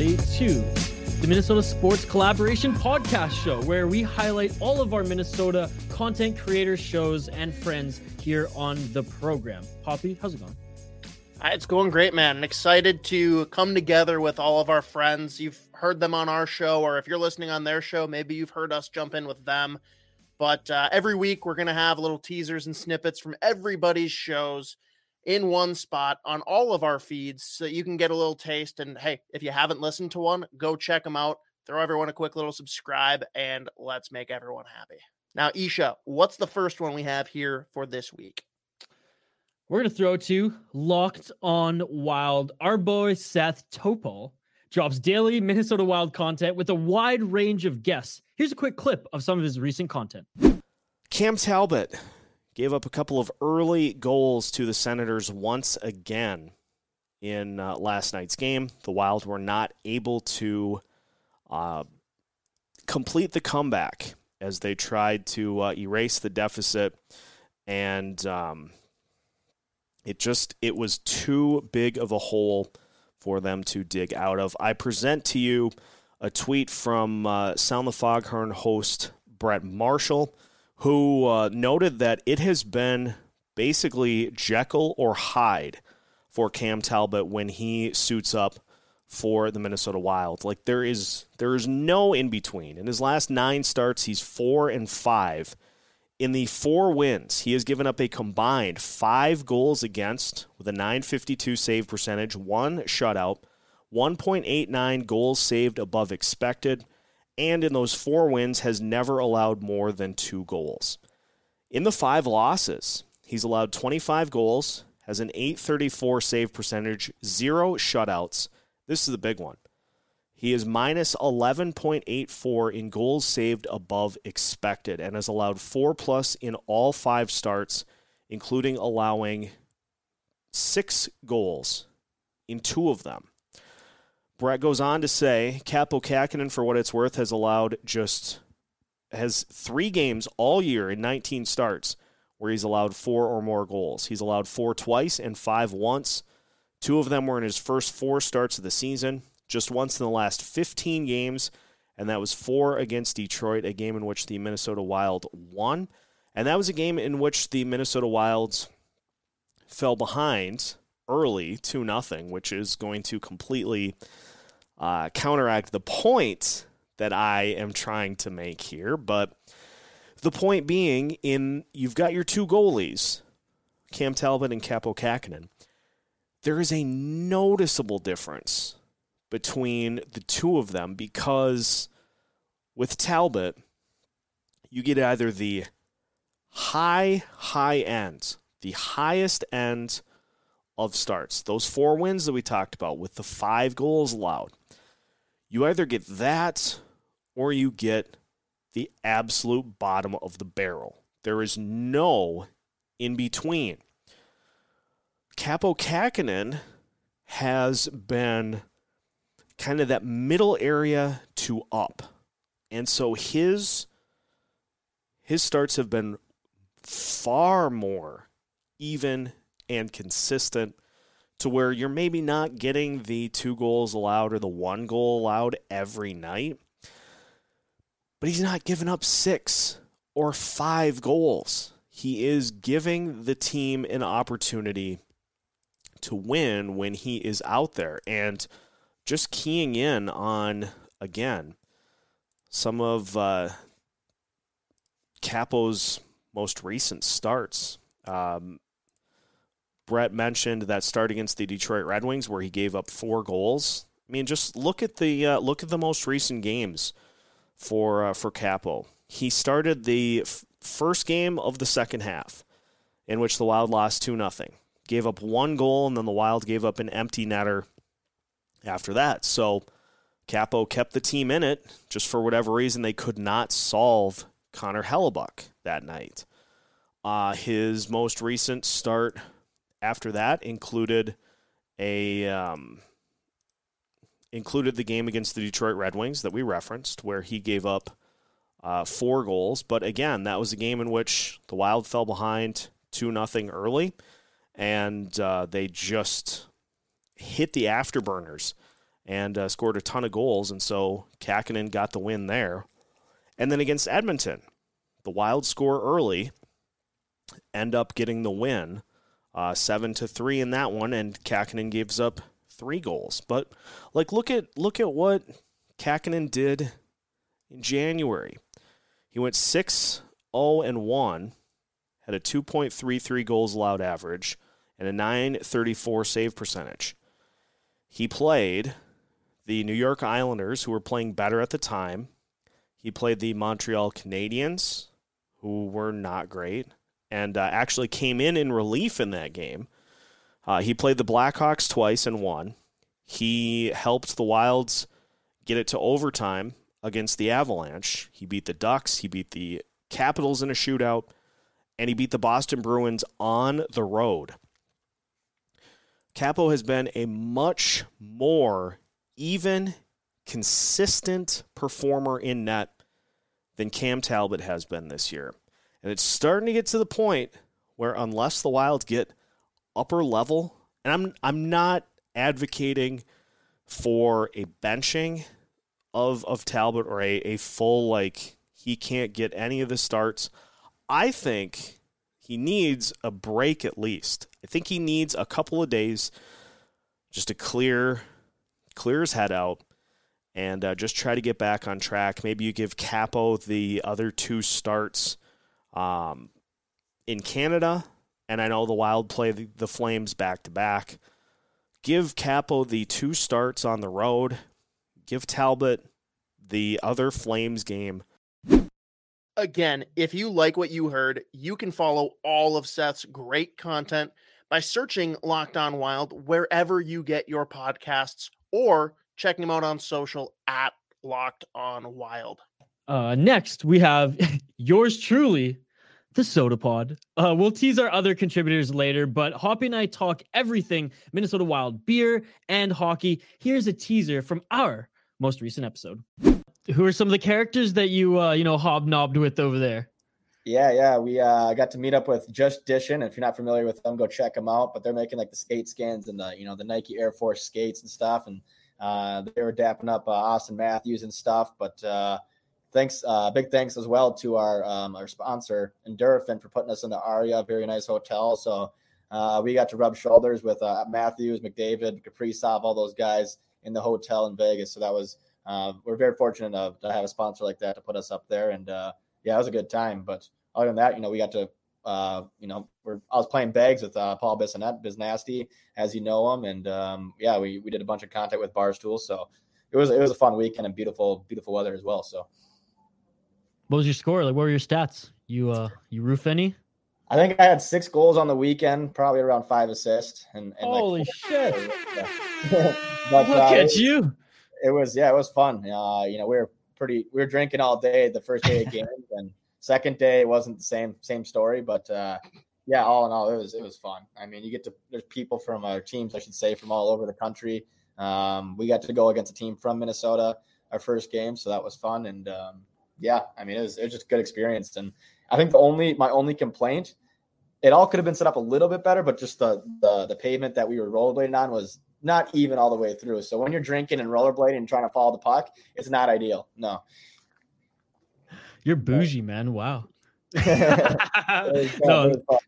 Everybody, to the Minnesota Sports Collaboration Podcast Show, where we highlight all of our Minnesota content creators, shows, and friends here on the program. Poppy, how's it going? Uh, It's going great, man. Excited to come together with all of our friends. You've heard them on our show, or if you're listening on their show, maybe you've heard us jump in with them. But uh, every week, we're going to have little teasers and snippets from everybody's shows in one spot on all of our feeds so you can get a little taste. And hey, if you haven't listened to one, go check them out. Throw everyone a quick little subscribe, and let's make everyone happy. Now, Isha, what's the first one we have here for this week? We're going to throw to Locked on Wild. Our boy Seth Topol drops daily Minnesota Wild content with a wide range of guests. Here's a quick clip of some of his recent content. Cam Talbot gave up a couple of early goals to the Senators once again in uh, last night's game. The Wild were not able to uh, complete the comeback as they tried to uh, erase the deficit, and um, it just it was too big of a hole for them to dig out of. I present to you a tweet from uh, Sound the Foghorn host Brett Marshall who uh, noted that it has been basically Jekyll or Hyde for Cam Talbot when he suits up for the Minnesota Wild. Like there is there is no in between. In his last 9 starts, he's 4 and 5. In the 4 wins, he has given up a combined 5 goals against with a 952 save percentage, 1 shutout, 1.89 goals saved above expected and in those four wins has never allowed more than two goals. In the five losses, he's allowed 25 goals, has an 834 save percentage, zero shutouts. This is the big one. He is minus 11.84 in goals saved above expected and has allowed four plus in all five starts, including allowing six goals in two of them. Brett goes on to say Kaapo Kahkonen, for what it's worth, has allowed just has three games all year in 19 starts where he's allowed four or more goals. He's allowed four twice and five once. Two of them were in his first four starts of the season, just once in the last 15 games, and that was four against Detroit, a game in which the Minnesota Wild won. And that was a game in which the Minnesota Wilds fell behind early 2 nothing, which is going to completely uh, counteract the point that I am trying to make here. But the point being, in you've got your two goalies, Cam Talbot and Kaapo Kahkonen. There is a noticeable difference between the two of them because with Talbot, you get either the high, high end, the highest end of starts. Those four wins that we talked about with the five goals allowed. You either get that or you get the absolute bottom of the barrel. There is no in between. Kaapo Kahkonen has been kind of that middle area to up. And so his his starts have been far more even and consistent to where you're maybe not getting the two goals allowed or the one goal allowed every night. But he's not giving up six or five goals. He is giving the team an opportunity to win when he is out there and just keying in on, again, some of uh, Kaapo's most recent starts. Um, Brett mentioned that start against the Detroit Red Wings where he gave up four goals. I mean, just look at the uh, look at the most recent games for uh, for Kaapo. He started the f- first game of the second half, in which the Wild lost two nothing. Gave up one goal, and then the Wild gave up an empty netter after that. So Kaapo kept the team in it. Just for whatever reason, they could not solve Connor Hellebuyck that night. Uh, his most recent start after that included a um, included the game against the Detroit Red Wings that we referenced, where he gave up uh, four goals. But again, that was a game in which the Wild fell behind two nothing early, and uh, they just hit the afterburners and uh, scored a ton of goals. And so Kahkonen got the win there. And then against Edmonton, the Wild score early, end up getting the win, uh, seven to three in that one, and Kahkonen gives up three goals. But like, look at look at what Kahkonen did in January. He went 6 0 and 1, had a 2.33 goals allowed average, and a 934 save percentage. He played the New York Islanders, who were playing better at the time. He played the Montreal Canadiens, who were not great, and uh, actually came in in relief in that game. Uh, he played the Blackhawks twice and won. He helped the Wilds get it to overtime against the Avalanche. He beat the Ducks, he beat the Capitals in a shootout, and he beat the Boston Bruins on the road. Kaapo has been a much more even, consistent performer in net than Cam Talbot has been this year. And it's starting to get to the point where unless the Wild get upper level, and I'm I'm not advocating for a benching of of Talbot or a, a full like he can't get any of the starts. I think he needs a break at least. I think he needs a couple of days just to clear clear his head out and uh, just try to get back on track. Maybe you give Kaapo the other two starts um, in Canada, and I know the Wild play the, the Flames back to back. Give Kaapo the two starts on the road. Give Talbot the other Flames game. Again, if you like what you heard, you can follow all of Seth's great content by searching Locked On Wild wherever you get your podcasts or checking him out on social at Locked On Wild. Uh, next, we have yours truly, the Soda Pod. Uh, we'll tease our other contributors later, but Hoppy and I talk everything Minnesota Wild beer and hockey. Here's a teaser from our most recent episode. Who are some of the characters that you uh, you know hobnobbed with over there? Yeah, yeah, we uh, got to meet up with Just Dishin. If you're not familiar with them, go check them out. But they're making like the skate skins and the you know the Nike Air Force skates and stuff, and uh, they were dapping up uh, Auston Matthews and stuff. But uh, thanks, uh, big thanks as well to our um, our sponsor Endorphin for putting us in the Aria, very nice hotel. So uh, we got to rub shoulders with uh, Matthews, McDavid, Kaprizov, all those guys in the hotel in Vegas. So that was uh, we're very fortunate enough to have a sponsor like that to put us up there. And uh, yeah, it was a good time. But other than that, you know, we got to uh, you know, we're I was playing bags with uh, Paul Bissonnette, Biz Nasty, as you know him, and um, yeah, we we did a bunch of contact with Barstool, so it was it was a fun weekend and beautiful beautiful weather as well. So, what was your score? Like, what were your stats? You uh, you roof any? I think I had six goals on the weekend, probably around five assists. And, and holy like, shit! but, Look uh, at you. It was yeah, it was fun. Uh, you know, we were pretty we were drinking all day the first day of games, and second day it wasn't the same same story, but uh, yeah, all in all, it was it was fun. I mean, you get to there's people from our teams, I should say, from all over the country. Um, we got to go against a team from Minnesota our first game, so that was fun. And um, yeah, I mean, it was it was just a good experience. And I think the only my only complaint, it all could have been set up a little bit better, but just the the the pavement that we were rollerblading on was not even all the way through. So when you're drinking and rollerblading and trying to follow the puck, it's not ideal. No. You're bougie, man. Wow. Fun, uh, no, it was fun.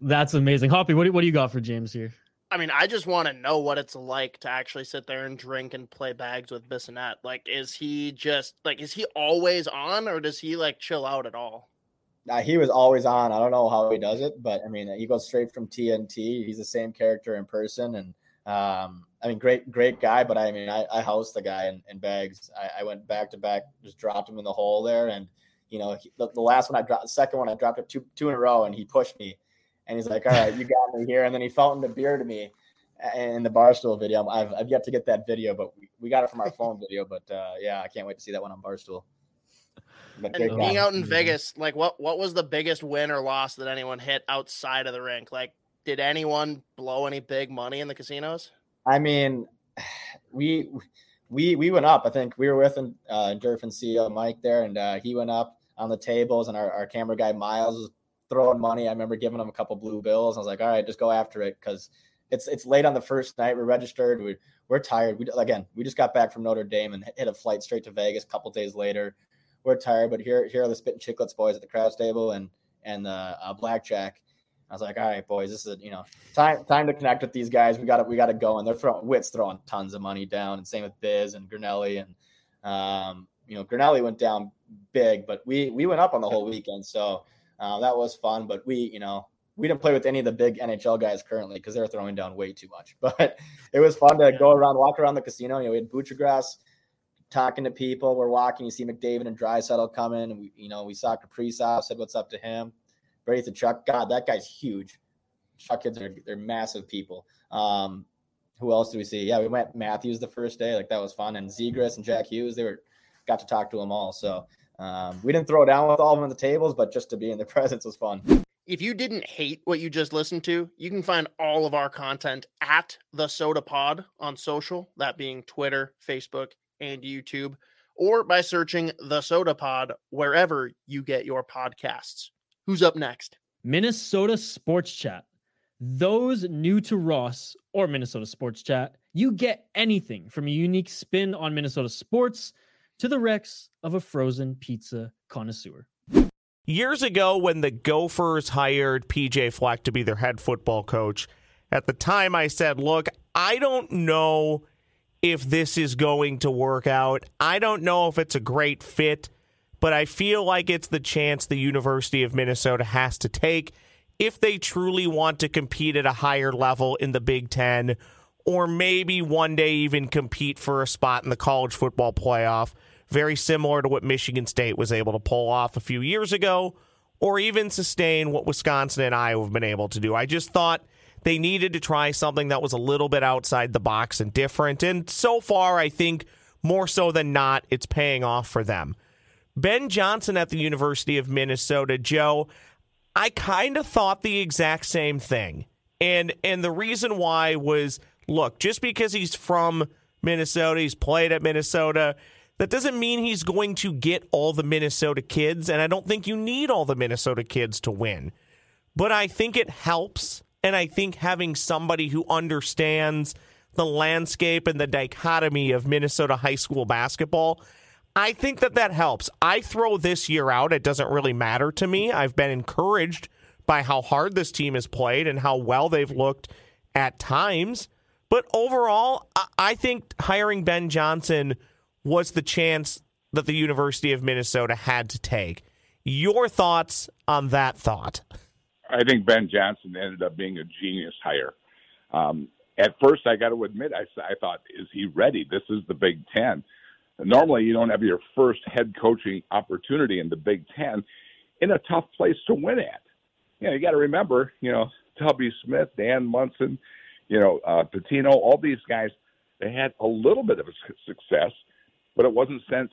that's amazing. Hoppy, what do, what do you got for James here? I mean, I just want to know what it's like to actually sit there and drink and play bags with Bissonnette. Like, is he just like, is he always on or does he like chill out at all? He was always on. I don't know how he does it, but I mean, he goes straight from TNT. He's the same character in person, and um, I mean, great, great guy. But I mean, I, I housed the guy in, in bags. I, I went back to back, just dropped him in the hole there, and you know, he, the, the last one I dropped, the second one I dropped it two two in a row, and he pushed me, and he's like, "All right, you got me here," and then he fountained a beer to me in the barstool video. I've, I've yet to get that video, but we, we got it from our phone video. But uh, yeah, I can't wait to see that one on barstool. But And being out in Mhm. Vegas, like what what was the biggest win or loss that anyone hit outside of the rink? Like, did anyone blow any big money in the casinos? I mean, we we we went up. I think we were with uh, Durf and CEO Mike there, and uh, he went up on the tables, and our, our camera guy Miles was throwing money. I remember giving him a couple blue bills. I was like, all right, just go after it because it's it's late on the first night. We're registered. We we're tired. We again, we just got back from Notre Dame and hit a flight straight to Vegas a couple days later. We're tired, but here here are the Spittin' Chiclets boys at the crowd table and and uh, uh, blackjack. I was like, all right, boys, this is you know time time to connect with these guys. We got to we got to go, and they're throwing Wits throwing tons of money down, and same with Biz and Grinelli, and um, you know Grinelli went down big, but we we went up on the whole weekend, so uh, that was fun. But we you know we didn't play with any of the big NHL guys currently because they're throwing down way too much. But it was fun to go around, walk around the casino. You know, we had Buccigross talking to people. We're walking. You see McDavid and Draisaitl coming, we you know we saw Kaprizov, said what's up to him. Brady Tkachuk? God, that guy's huge. Tkachuk kids are they're massive people. Um, who else do we see? Yeah, we met Matthews the first day. Like that was fun. And Zegras and Jack Hughes, they were got to talk to them all. So um, we didn't throw down with all of them at the tables, but just to be in their presence was fun. If you didn't hate what you just listened to, you can find all of our content at the Soda Pod on social, that being Twitter, Facebook, and YouTube, or by searching the Soda Pod wherever you get your podcasts. Who's up next? Minnesota Sports Chat. Those new to Ross or Minnesota Sports Chat, you get anything from a unique spin on Minnesota sports to the Rex of a frozen pizza connoisseur. Years ago, when the Gophers hired PJ Fleck to be their head football coach, at the time I said, Look, I don't know if this is going to work out. I don't know if it's a great fit but I feel like it's the chance the University of Minnesota has to take if they truly want to compete at a higher level in the Big Ten, or maybe one day even compete for a spot in the college football playoff, very similar to what Michigan State was able to pull off a few years ago, or even sustain what Wisconsin and Iowa have been able to do. I just thought they needed to try something that was a little bit outside the box and different. And so far, I think more so than not, it's paying off for them. Ben Johnson at the University of Minnesota, Joe, I kind of thought the exact same thing. And and the reason why was look, just because he's from Minnesota, he's played at Minnesota, that doesn't mean he's going to get all the Minnesota kids and I don't think you need all the Minnesota kids to win. But I think it helps and I think having somebody who understands the landscape and the dichotomy of Minnesota high school basketball I think that that helps. I throw this year out. It doesn't really matter to me. I've been encouraged by how hard this team has played and how well they've looked at times. But overall, I think hiring Ben Johnson was the chance that the University of Minnesota had to take. Your thoughts on that thought? I think Ben Johnson ended up being a genius hire. Um, at first, I got to admit, I, I thought, is he ready? This is the Big Ten normally you don't have your first head coaching opportunity in the Big Ten in a tough place to win at. You know, you got to remember, you know, Tubby Smith, Dan Monson, you know, uh, Pitino, all these guys, they had a little bit of success, but it wasn't since,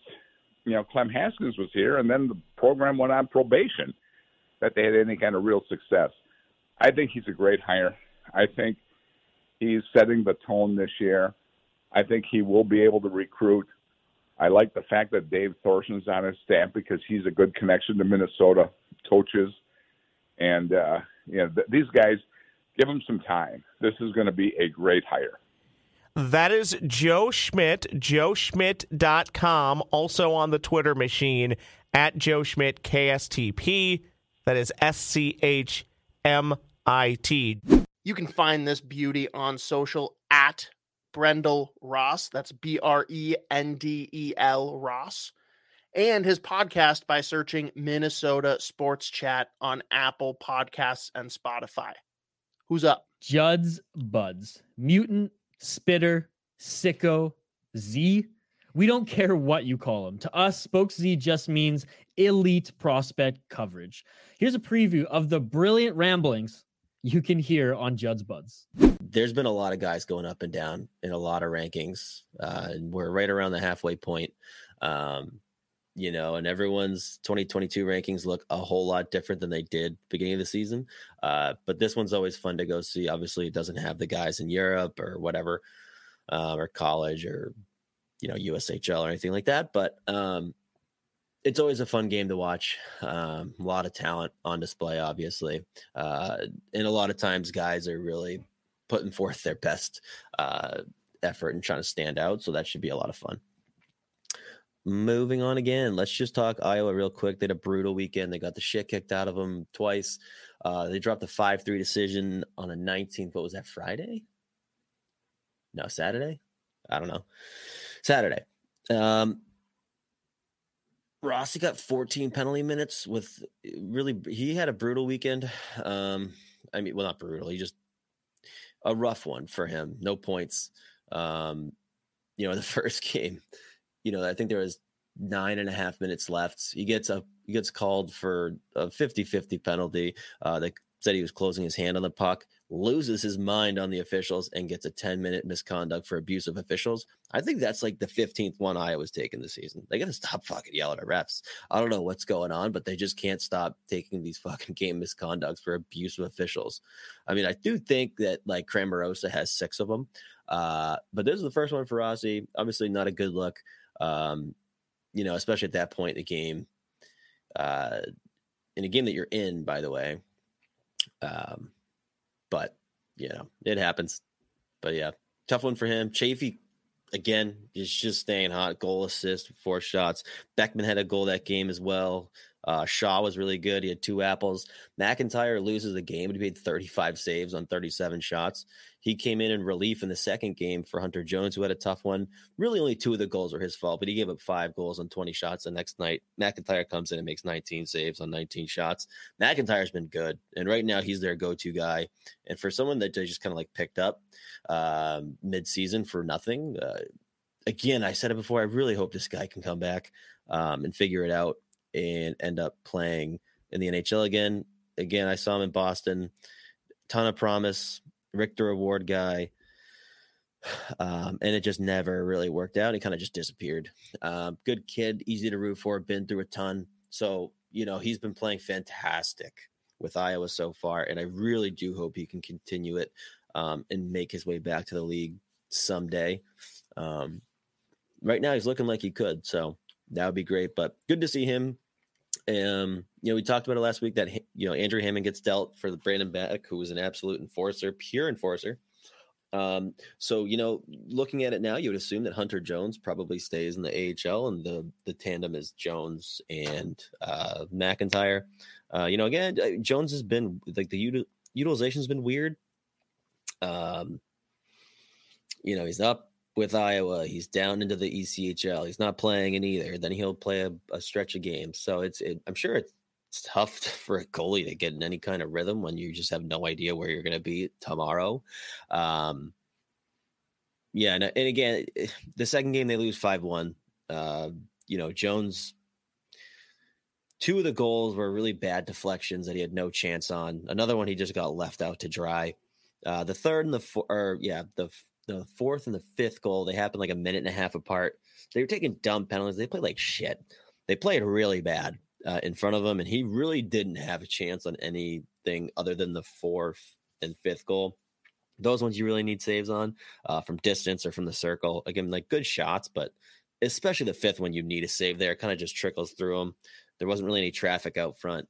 you know, Clem Haskins was here and then the program went on probation that they had any kind of real success. I think he's a great hire. I think he's setting the tone this year. I think he will be able to recruit I like the fact that Dave Thorson's on his staff because he's a good connection to Minnesota coaches, and uh, you know th- these guys give him some time. This is going to be a great hire. That is Joe Schmit, joeschmit.com, also on the Twitter machine at Joe Schmit KSTP. That is S C H M I T. You can find this beauty on social at Brendel Ross. That's B R E N D E L Ross. And his podcast by searching Minnesota Sports Chat on Apple Podcasts and Spotify. Who's up? Judd's Buds. Mutant, Spitter, Sicko, Z. We don't care what you call him. To us, Spoked Z just means elite prospect coverage. Here's a preview of the brilliant ramblings you can hear on Judd's Buds there's been a lot of guys going up and down in a lot of rankings. Uh, and we're right around the halfway point. Um, you know, and everyone's 2022 rankings look a whole lot different than they did beginning of the season. Uh, but this one's always fun to go see. Obviously, it doesn't have the guys in Europe or whatever, uh, or college or you know USHL or anything like that. But um, it's always a fun game to watch. Um, a lot of talent on display, obviously, uh, and a lot of times guys are really putting forth their best uh, effort and trying to stand out. So that should be a lot of fun. Moving on again, let's just talk Iowa real quick. They had a brutal weekend. They got the shit kicked out of them twice. Uh, they dropped a 5 3 decision on a 19th. What was that, Friday? No, Saturday? I don't know. Saturday. Um, Rossi got 14 penalty minutes with really, he had a brutal weekend. Um, I mean, well, not brutal. He just a rough one for him. No points. Um, you know, the first game, you know, I think there was nine and a half minutes left. He gets a he gets called for a 50-50 penalty. Uh, they said he was closing his hand on the puck, loses his mind on the officials, and gets a 10 minute misconduct for abuse of officials. I think that's like the 15th one Iowa's taken this season. They got to stop fucking yelling at refs. I don't know what's going on, but they just can't stop taking these fucking game misconducts for abuse of officials. I mean, I do think that like Cramarosa has six of them, uh, but this is the first one for Rossi. Obviously, not a good look. Um, you know, especially at that point in the game. Uh, in a game that you're in, by the way. Um, but you know, it happens. But yeah, tough one for him. Chaffee again is just staying hot. Goal assist, four shots. Beckman had a goal that game as well. Uh, Shaw was really good. He had two apples. McIntyre loses the game, but he made 35 saves on 37 shots. He came in in relief in the second game for Hunter Jones, who had a tough one. Really, only two of the goals were his fault, but he gave up five goals on 20 shots the next night. McIntyre comes in and makes 19 saves on 19 shots. McIntyre's been good, and right now he's their go-to guy. And for someone that they just kind of like picked up um, mid-season for nothing, uh, again, I said it before. I really hope this guy can come back um, and figure it out and end up playing in the NHL again. Again, I saw him in Boston. Ton of promise. Richter Award guy. Um, and it just never really worked out. He kind of just disappeared. Um, good kid, easy to root for, been through a ton. So, you know, he's been playing fantastic with Iowa so far. And I really do hope he can continue it um, and make his way back to the league someday. Um, right now, he's looking like he could. So that would be great. But good to see him um, you know, we talked about it last week that you know Andrew Hammond gets dealt for the Brandon Beck, who was an absolute enforcer, pure enforcer. Um, so you know, looking at it now, you would assume that Hunter Jones probably stays in the AHL, and the the tandem is Jones and uh, McIntyre. Uh, you know, again, uh, Jones has been like the util- utilization has been weird. Um, you know, he's up with Iowa. He's down into the ECHL. He's not playing in either. Then he'll play a, a stretch of games. So it's it, I'm sure it's, it's tough for a goalie to get in any kind of rhythm when you just have no idea where you're going to be tomorrow. Um, yeah, and, and again, the second game they lose five one. Uh, you know, Jones. Two of the goals were really bad deflections that he had no chance on. Another one he just got left out to dry. Uh, the third and the four, or yeah, the the fourth and the fifth goal, they happened like a minute and a half apart. They were taking dumb penalties. They played like shit. They played really bad uh, in front of him, and he really didn't have a chance on anything other than the fourth and fifth goal. Those ones you really need saves on uh, from distance or from the circle. Again, like good shots, but especially the fifth one, you need a save there. Kind of just trickles through them. There wasn't really any traffic out front.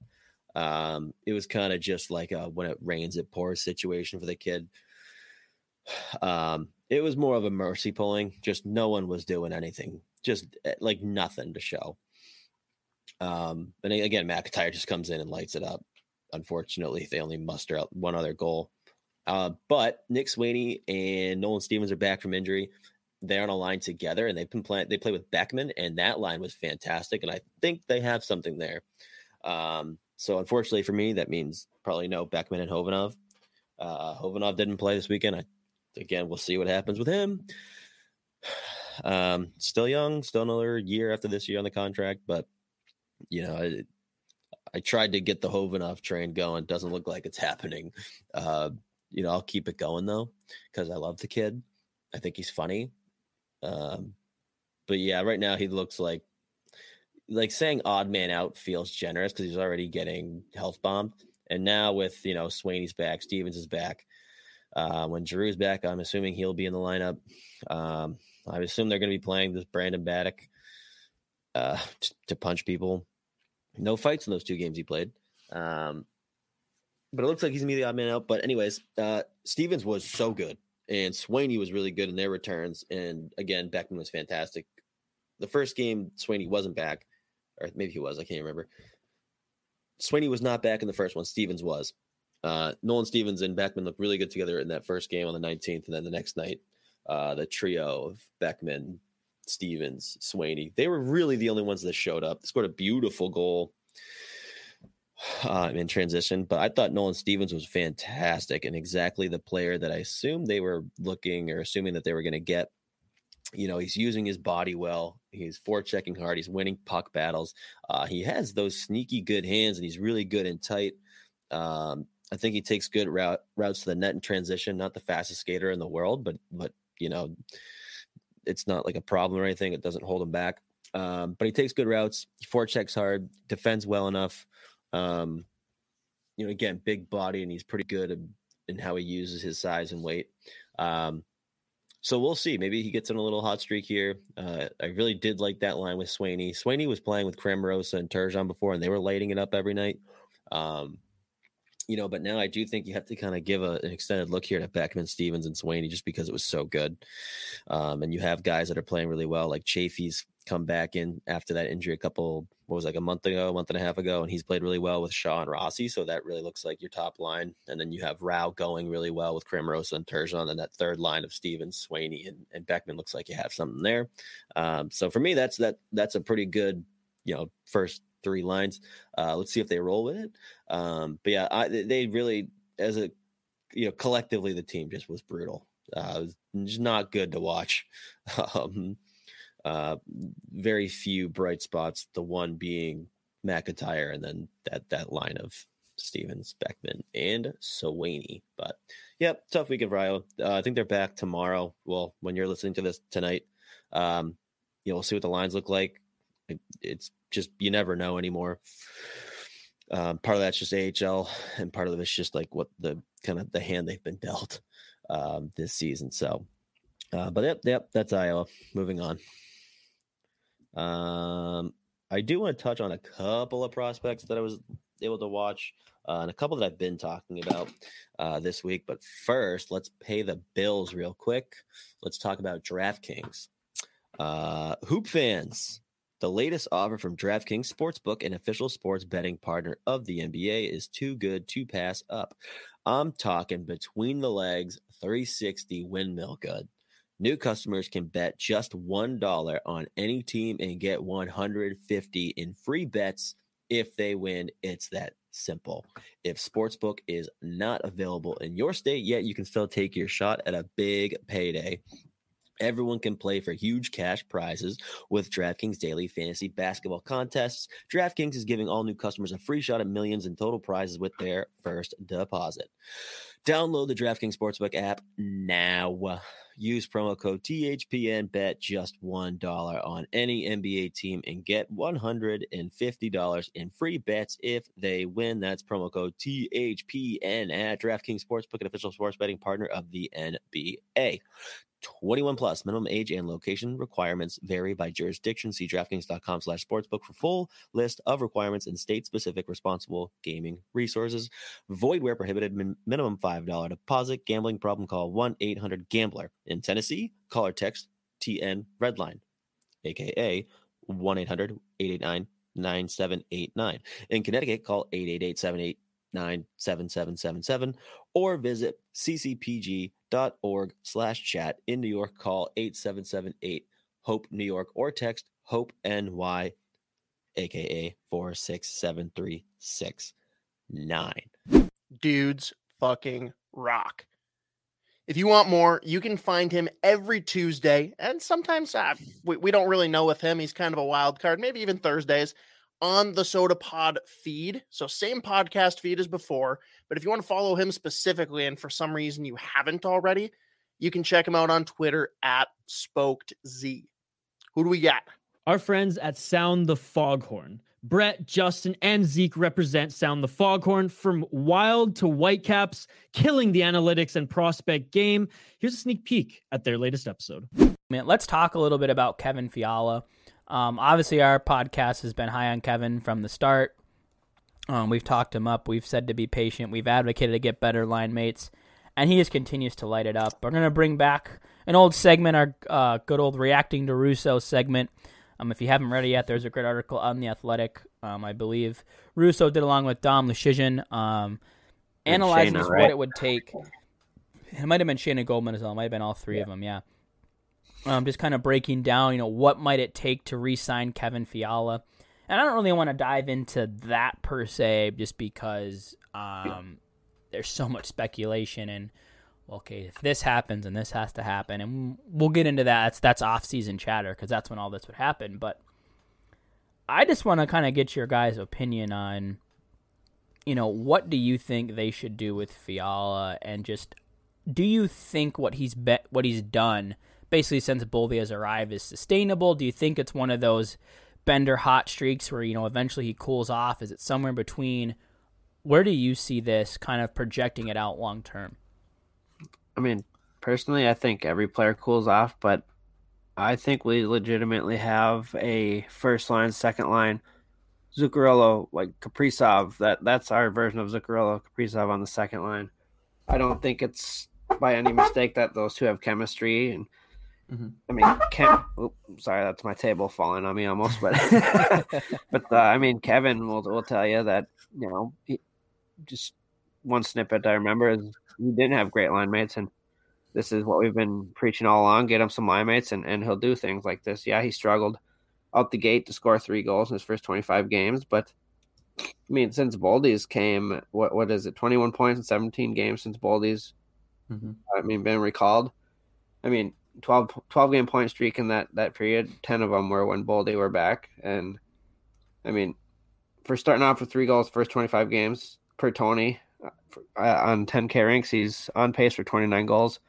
Um, it was kind of just like a when it rains, it pours situation for the kid. Um, it was more of a mercy pulling. Just no one was doing anything. Just eh, like nothing to show. Um, and again, McIntyre just comes in and lights it up. Unfortunately, they only muster out one other goal. Uh, but Nick Swaney and Nolan Stevens are back from injury. They're on a line together, and they've been playing. They play with Beckman, and that line was fantastic. And I think they have something there. Um, so unfortunately for me, that means probably no Beckman and Khovanov. Uh, Khovanov didn't play this weekend. I again, we'll see what happens with him. Um, still young, still another year after this year on the contract, but you know, I, I tried to get the Khovanov train going. Doesn't look like it's happening. Uh, you know, I'll keep it going though because I love the kid. I think he's funny. Um, but yeah, right now he looks like like saying odd man out feels generous because he's already getting health bombed. And now with you know Swaney's back, Stevens is back. Uh, when Drew's back, I'm assuming he'll be in the lineup. Um, I assume they're going to be playing this Brandon Baddock uh, to punch people. No fights in those two games he played. Um, but it looks like he's gonna be the odd man out. But anyways, uh, Stevens was so good, and Swaney was really good in their returns. And again, Beckman was fantastic. The first game, Swaney wasn't back, or maybe he was. I can't remember. Swaney was not back in the first one. Stevens was. Uh, Nolan Stevens and Beckman looked really good together in that first game on the 19th, and then the next night, uh, the trio of Beckman, Stevens, Swaney, they were really the only ones that showed up. They scored a beautiful goal uh, in transition, but I thought Nolan Stevens was fantastic and exactly the player that I assumed they were looking or assuming that they were going to get. You know, he's using his body well. He's checking hard. He's winning puck battles. Uh, he has those sneaky good hands, and he's really good and tight. Um, I think he takes good route routes to the net in transition. Not the fastest skater in the world, but but you know, it's not like a problem or anything. It doesn't hold him back. Um, but he takes good routes. He forechecks hard, defends well enough. Um, you know, again, big body, and he's pretty good in how he uses his size and weight. Um, so we'll see. Maybe he gets in a little hot streak here. Uh, I really did like that line with Swaney. Swaney was playing with Cramarosa and Turgeon before, and they were lighting it up every night. Um, you know, but now I do think you have to kind of give a, an extended look here to Beckman, Stevens, and Swaney just because it was so good. Um, and you have guys that are playing really well, like Chaffee's come back in after that injury a couple, what was like a month ago, a month and a half ago, and he's played really well with Shaw and Rossi. So that really looks like your top line. And then you have Rao going really well with Cramarosa and Turgeon, and that third line of Stevens, Swaney, and, and Beckman looks like you have something there. Um, so for me, that's that that's a pretty good, you know, first three lines. Uh, let's see if they roll with it. Um, but yeah, I, they really, as a you know, collectively the team just was brutal. Uh, was just not good to watch. um, uh, very few bright spots. The one being McIntyre, and then that that line of Stevens, Beckman, and Swaney. But yep, tough week of Rio. Uh, I think they're back tomorrow. Well, when you're listening to this tonight, um, you know, we'll see what the lines look like. It, it's just you never know anymore. Um, part of that's just AHL, and part of it's just like what the kind of the hand they've been dealt um, this season. So, uh, but yep, yep, that's Iowa. Moving on. Um, I do want to touch on a couple of prospects that I was able to watch, uh, and a couple that I've been talking about uh, this week. But first, let's pay the bills real quick. Let's talk about DraftKings. Uh, hoop fans, the latest offer from DraftKings Sportsbook, an official sports betting partner of the NBA, is too good to pass up. I'm talking between the legs 360 windmill good. New customers can bet just $1 on any team and get 150 in free bets if they win. It's that simple. If Sportsbook is not available in your state yet, you can still take your shot at a big payday. Everyone can play for huge cash prizes with DraftKings daily fantasy basketball contests. DraftKings is giving all new customers a free shot at millions in total prizes with their first deposit. Download the DraftKings Sportsbook app now. Use promo code THPN. Bet just $1 on any NBA team and get $150 in free bets if they win. That's promo code THPN at DraftKings Sportsbook, an official sports betting partner of the NBA. 21 plus minimum age and location requirements vary by jurisdiction. See DraftKings.com slash sportsbook for full list of requirements and state specific responsible gaming resources. Void where prohibited min- minimum $5 deposit. Gambling problem call 1 800 Gambler. In Tennessee, call or text TN Redline, aka 1 800 889 9789. In Connecticut, call 888 789 7777 or visit ccpg.org slash chat. In New York, call 8778 HOPE New York or text HOPE NY, aka 4673669. Dudes fucking rock. If you want more, you can find him every Tuesday. And sometimes uh, we, we don't really know with him. He's kind of a wild card, maybe even Thursdays on the Soda Pod feed. So, same podcast feed as before. But if you want to follow him specifically, and for some reason you haven't already, you can check him out on Twitter at SpokedZ. Who do we got? Our friends at Sound the Foghorn. Brett, Justin, and Zeke represent Sound the Foghorn from wild to whitecaps, killing the analytics and prospect game. Here's a sneak peek at their latest episode. Man, let's talk a little bit about Kevin Fiala. Um, obviously, our podcast has been high on Kevin from the start. Um, we've talked him up. We've said to be patient. We've advocated to get better line mates, and he just continues to light it up. We're gonna bring back an old segment, our uh, good old reacting to Russo segment. Um, if you haven't read it yet, there's a great article on the Athletic. Um, I believe Russo did along with Dom Luszczyszyn, um, analyzing Shayna, what it would take. It might have been Shayna Goldman as well. It might have been all three of them. Yeah. Um, just kind of breaking down, you know, what might it take to re-sign Kevin Fiala, and I don't really want to dive into that per se, just because um, there's so much speculation and okay, if this happens and this has to happen, and we'll get into that. That's that's off-season chatter because that's when all this would happen. But I just want to kind of get your guys' opinion on, you know, what do you think they should do with Fiala, and just do you think what he's bet what he's done basically since Boldy has arrived is sustainable? Do you think it's one of those Bender hot streaks where you know eventually he cools off? Is it somewhere in between? Where do you see this kind of projecting it out long term? I mean, personally, I think every player cools off, but I think we legitimately have a first line, second line, Zuccarello, like Kaprizov. That that's our version of Zuccarello, Kaprizov on the second line. I don't think it's by any mistake that those two have chemistry. And Mhm. I mean, Cam. Oop, sorry, that's my table falling on me almost. But but uh, I mean, Kevin will will tell you that you know he, just one snippet I remember is he didn't have great line mates and this is what we've been preaching all along. Get him some line mates, and, and he'll do things like this. Yeah, he struggled out the gate to score three goals in his first 25 games, but I mean, since Boldy's came, what what is it? 21 points in 17 games since Boldy's. Mhm. I mean, been recalled. I mean, 12, 12 game point streak in that that period. Ten of them were when Boldy were back, and I mean, for starting off with three goals first 25 games per Tony for- uh, on 10K ranks, he's on pace for 29 goals.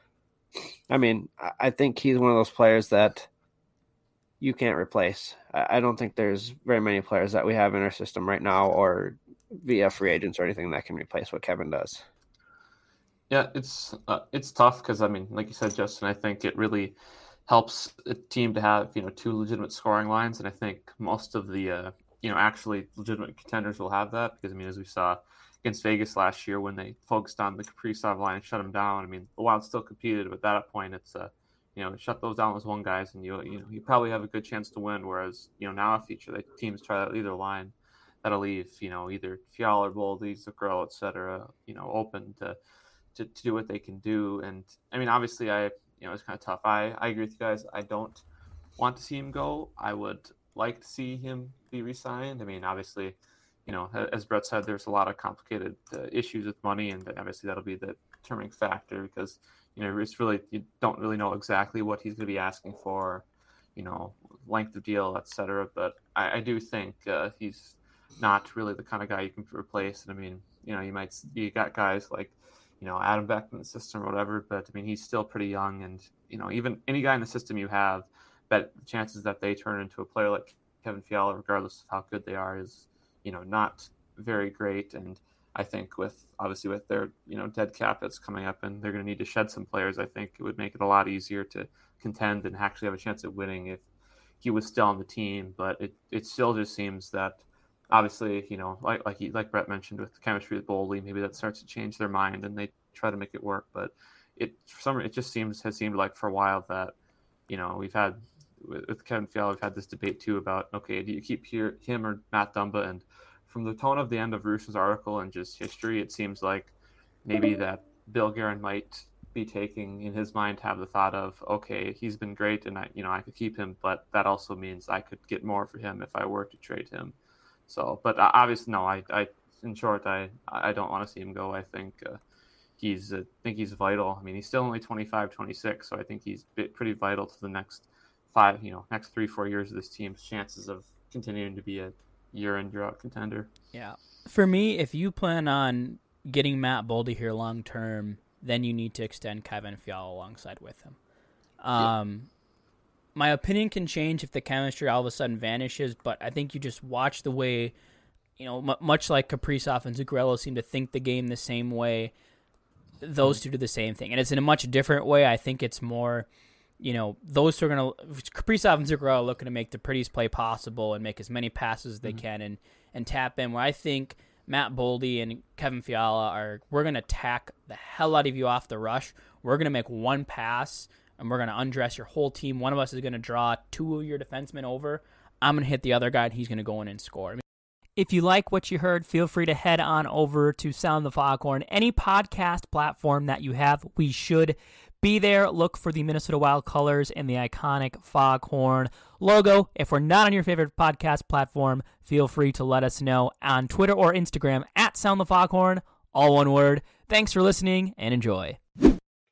I mean, I- think he's one of those players that you can't replace. I I don't think there's very many players that we have in our system right now or via free agents or anything that can replace what Kevin does. Yeah, it's uh, it's tough because I mean, like you said, Justin, I think it really helps a team to have you know two legitimate scoring lines, and I think most of the uh, you know actually legitimate contenders will have that because I mean, as we saw against Vegas last year when they focused on the Kaprizov line and shut them down. I mean, the Wild still competed, but at that point, it's uh, you know shut those down as one guys, and you you know you probably have a good chance to win. Whereas you know now if each of the teams try that either line, that'll leave you know either Fiala or Boldy, Zuccarello, et cetera, you know open to to, to do what they can do. And I mean, obviously, I you know it's kind of tough. I I agree with you guys. I don't want to see him go. I would like to see him be re-signed. I mean, obviously, you know, as Brett said, there's a lot of complicated uh, issues with money, and obviously that'll be the determining factor because you know it's really you don't really know exactly what he's going to be asking for, you know, length of deal, et cetera. But I, I do think uh, he's not really the kind of guy you can replace. And I mean, you know, you might you got guys like you know Adam Beck in the system or whatever, but I mean he's still pretty young, and you know even any guy in the system you have, bet chances that they turn into a player like Kevin Fiala, regardless of how good they are, is you know not very great. And I think with obviously with their you know dead cap that's coming up, and they're going to need to shed some players. I think it would make it a lot easier to contend and actually have a chance at winning if he was still on the team. But it it still just seems that obviously, you know, like like he, like Brett mentioned with the chemistry with Boldy, maybe that starts to change their mind and they try to make it work. But it for some it just seems has seemed like for a while that you know we've had with, with Kevin Fiala, we've had this debate too about okay, do you keep here, him or Matt Dumba? And from the tone of the end of Russo's article and just history, it seems like maybe that Bill Guerin might be taking in his mind have the thought of okay, he's been great and I you know I could keep him, but that also means I could get more for him if I were to trade him. So, but obviously, no. I, I, in short, I, I don't want to see him go. I think uh, he's, uh, think he's vital. I mean, he's still only 25, 26, so I think he's pretty vital to the next five, you know, next three, four years of this team's chances of continuing to be a year in, year out contender. Yeah. For me, if you plan on getting Matt Boldy here long term, then you need to extend Kevin Fiala alongside with him. Um, my opinion can change if the chemistry all of a sudden vanishes, but I think you just watch the way, you know, m- much like Kaprizov and Zuccarello seem to think the game the same way. Those two do the same thing, and it's in a much different way. I think it's more, you know, those two are gonna Kaprizov and Zuccarello are looking to make the prettiest play possible and make as many passes as they mm-hmm. can and and tap in. Where I think Matt Boldy and Kevin Fiala are we're gonna tack the hell out of you off the rush. We're gonna make one pass and we're gonna undress your whole team. One of us is gonna draw two of your defensemen over. I'm gonna hit the other guy and he's gonna go in and score. I mean, if you like what you heard, feel free to head on over to Sound the Foghorn. Any podcast platform that you have, we should be there. Look for the Minnesota Wild colors and the iconic Foghorn logo. If we're not on your favorite podcast platform, feel free to let us know on Twitter or Instagram at Sound the Foghorn, all one word. Thanks for listening and enjoy.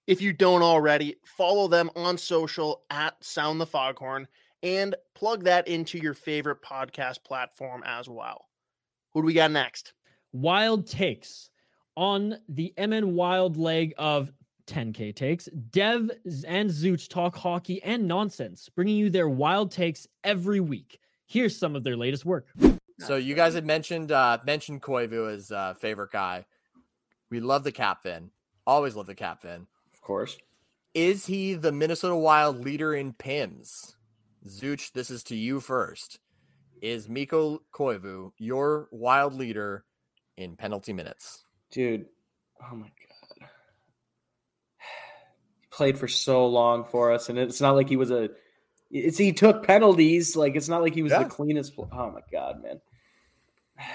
If you don't already, follow them on social at Sound the Foghorn and plug that into your favorite podcast platform as well. Who do we got next? Wild takes on the MN Wild leg of 10K takes. Dev and Zooch talk hockey and nonsense, bringing you their wild takes every week. Here's some of their latest work. So you guys had mentioned uh mentioned Koivu as uh favorite guy. We love the captain. Always love the captain. Of course. Is he the Minnesota Wild leader in PIMS? Zooch, this is to you first. Is Mikko Koivu your wild leader in penalty minutes? Dude, oh my god. He played for so long for us, and it's not like he was a it's he took penalties. Like it's not like he was Yeah. the cleanest. pl- Oh my god, man.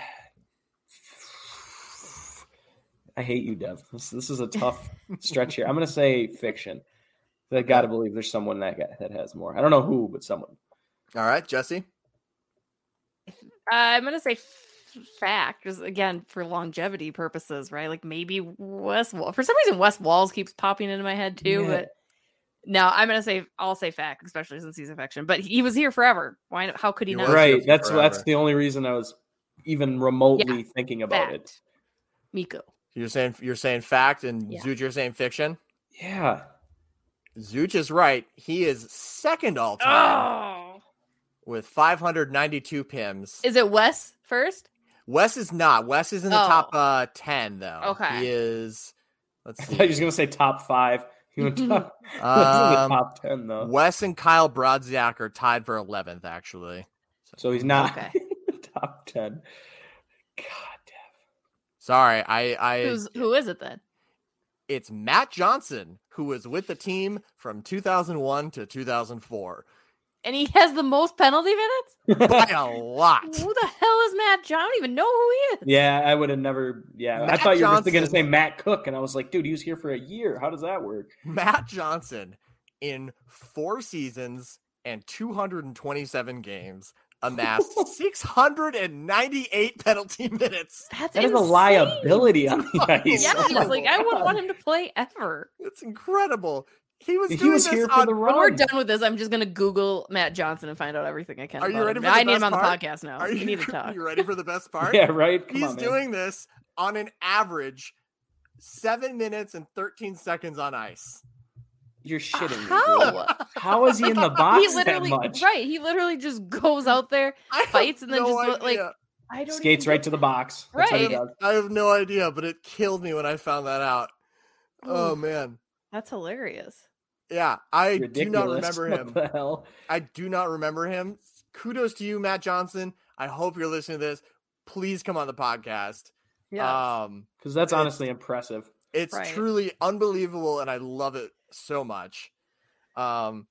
I hate you, Dev. This, this is a tough stretch here. I'm gonna say fiction. I gotta believe there's someone that got, that has more. I don't know who, but someone. All right, Jesse. Uh, I'm gonna say f- fact, just again for longevity purposes, right? Like maybe Wes Walz. For some reason, Wes Walz keeps popping into my head too, Yeah. but no, I'm gonna say I'll say fact, especially since he's affection. But he was here forever. Why? How could he He not? Right. That's forever. that's the only reason I was even remotely thinking about it. Mikko. You're saying you're saying fact, and Yeah. Zooch, you're saying fiction. Yeah. Zooch is right. He is second all time Oh, with 592 pims. is it Wes first? Wes is not. Wes is in the Oh. top uh, 10 though. Okay. He is. Let's I see. thought he was gonna say top five. He went top, this is the Um, top ten though. Wes and Kyle Brodziak are tied for 11th actually. So he's not Okay. top ten. God damn. Sorry, I I Who's who is it then? it's Matt Johnson who was with the team from 2001 to 2004 And he has the most penalty minutes. by a lot. Who the hell is Matt John? I don't even know who he is. yeah, I would have never. Yeah, I thought you were just gonna say Matt Cooke, and I was like, dude, he was here for a year. How does that work? Matt Johnson in four seasons and 227 games amassed 698 penalty minutes. That's That is a liability on the ice. Yeah, Oh my like I wouldn't want him to play ever. It's incredible. He was He doing was this here for on the When we're done with this, I'm just gonna Google Matt Johnson and find out everything I can. Are you about ready him. for the I need him best on the part? podcast now. Are we you, need to talk. you ready for the best part? Yeah, right. Come He's on, man. doing this on an average seven minutes and 13 seconds on ice. You're uh, shitting me. How? How is he in the box he that much? right. He literally just goes out there, I fights, and then no just go- like. I don't Skates right get- to the box. That's Right. I have no idea, but it killed me when I found that out. Oh man. That's hilarious. Yeah, I do not Ridiculous. remember What him. the hell? I do not remember him. Kudos to you, Matt Johnson. I hope you're listening to this. Please come on the podcast. Yeah. Um, Because that's It's- honestly impressive. it's Right. truly unbelievable, and I love it so much. Um,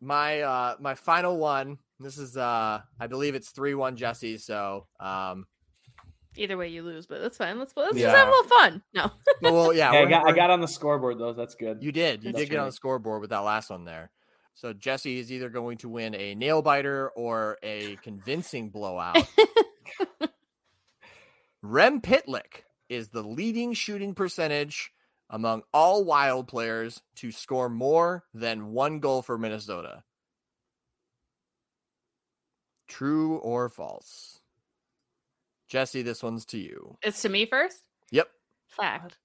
my uh, my final one. This is uh, I believe it's three one Jesse. So um, Either way, you lose, but that's fine. Let's let's Yeah. just have a little fun. No. well, yeah, Yeah, I got I got on the scoreboard though. That's good. You did. You That's did get on the scoreboard with that last one there. So Jesse is either going to win a nail biter or a convincing blowout. Rem Pitlick is the leading shooting percentage among all wild players to score more than one goal for Minnesota. True or false? Jesse, this one's to you. It's to me first. Yep. Fact.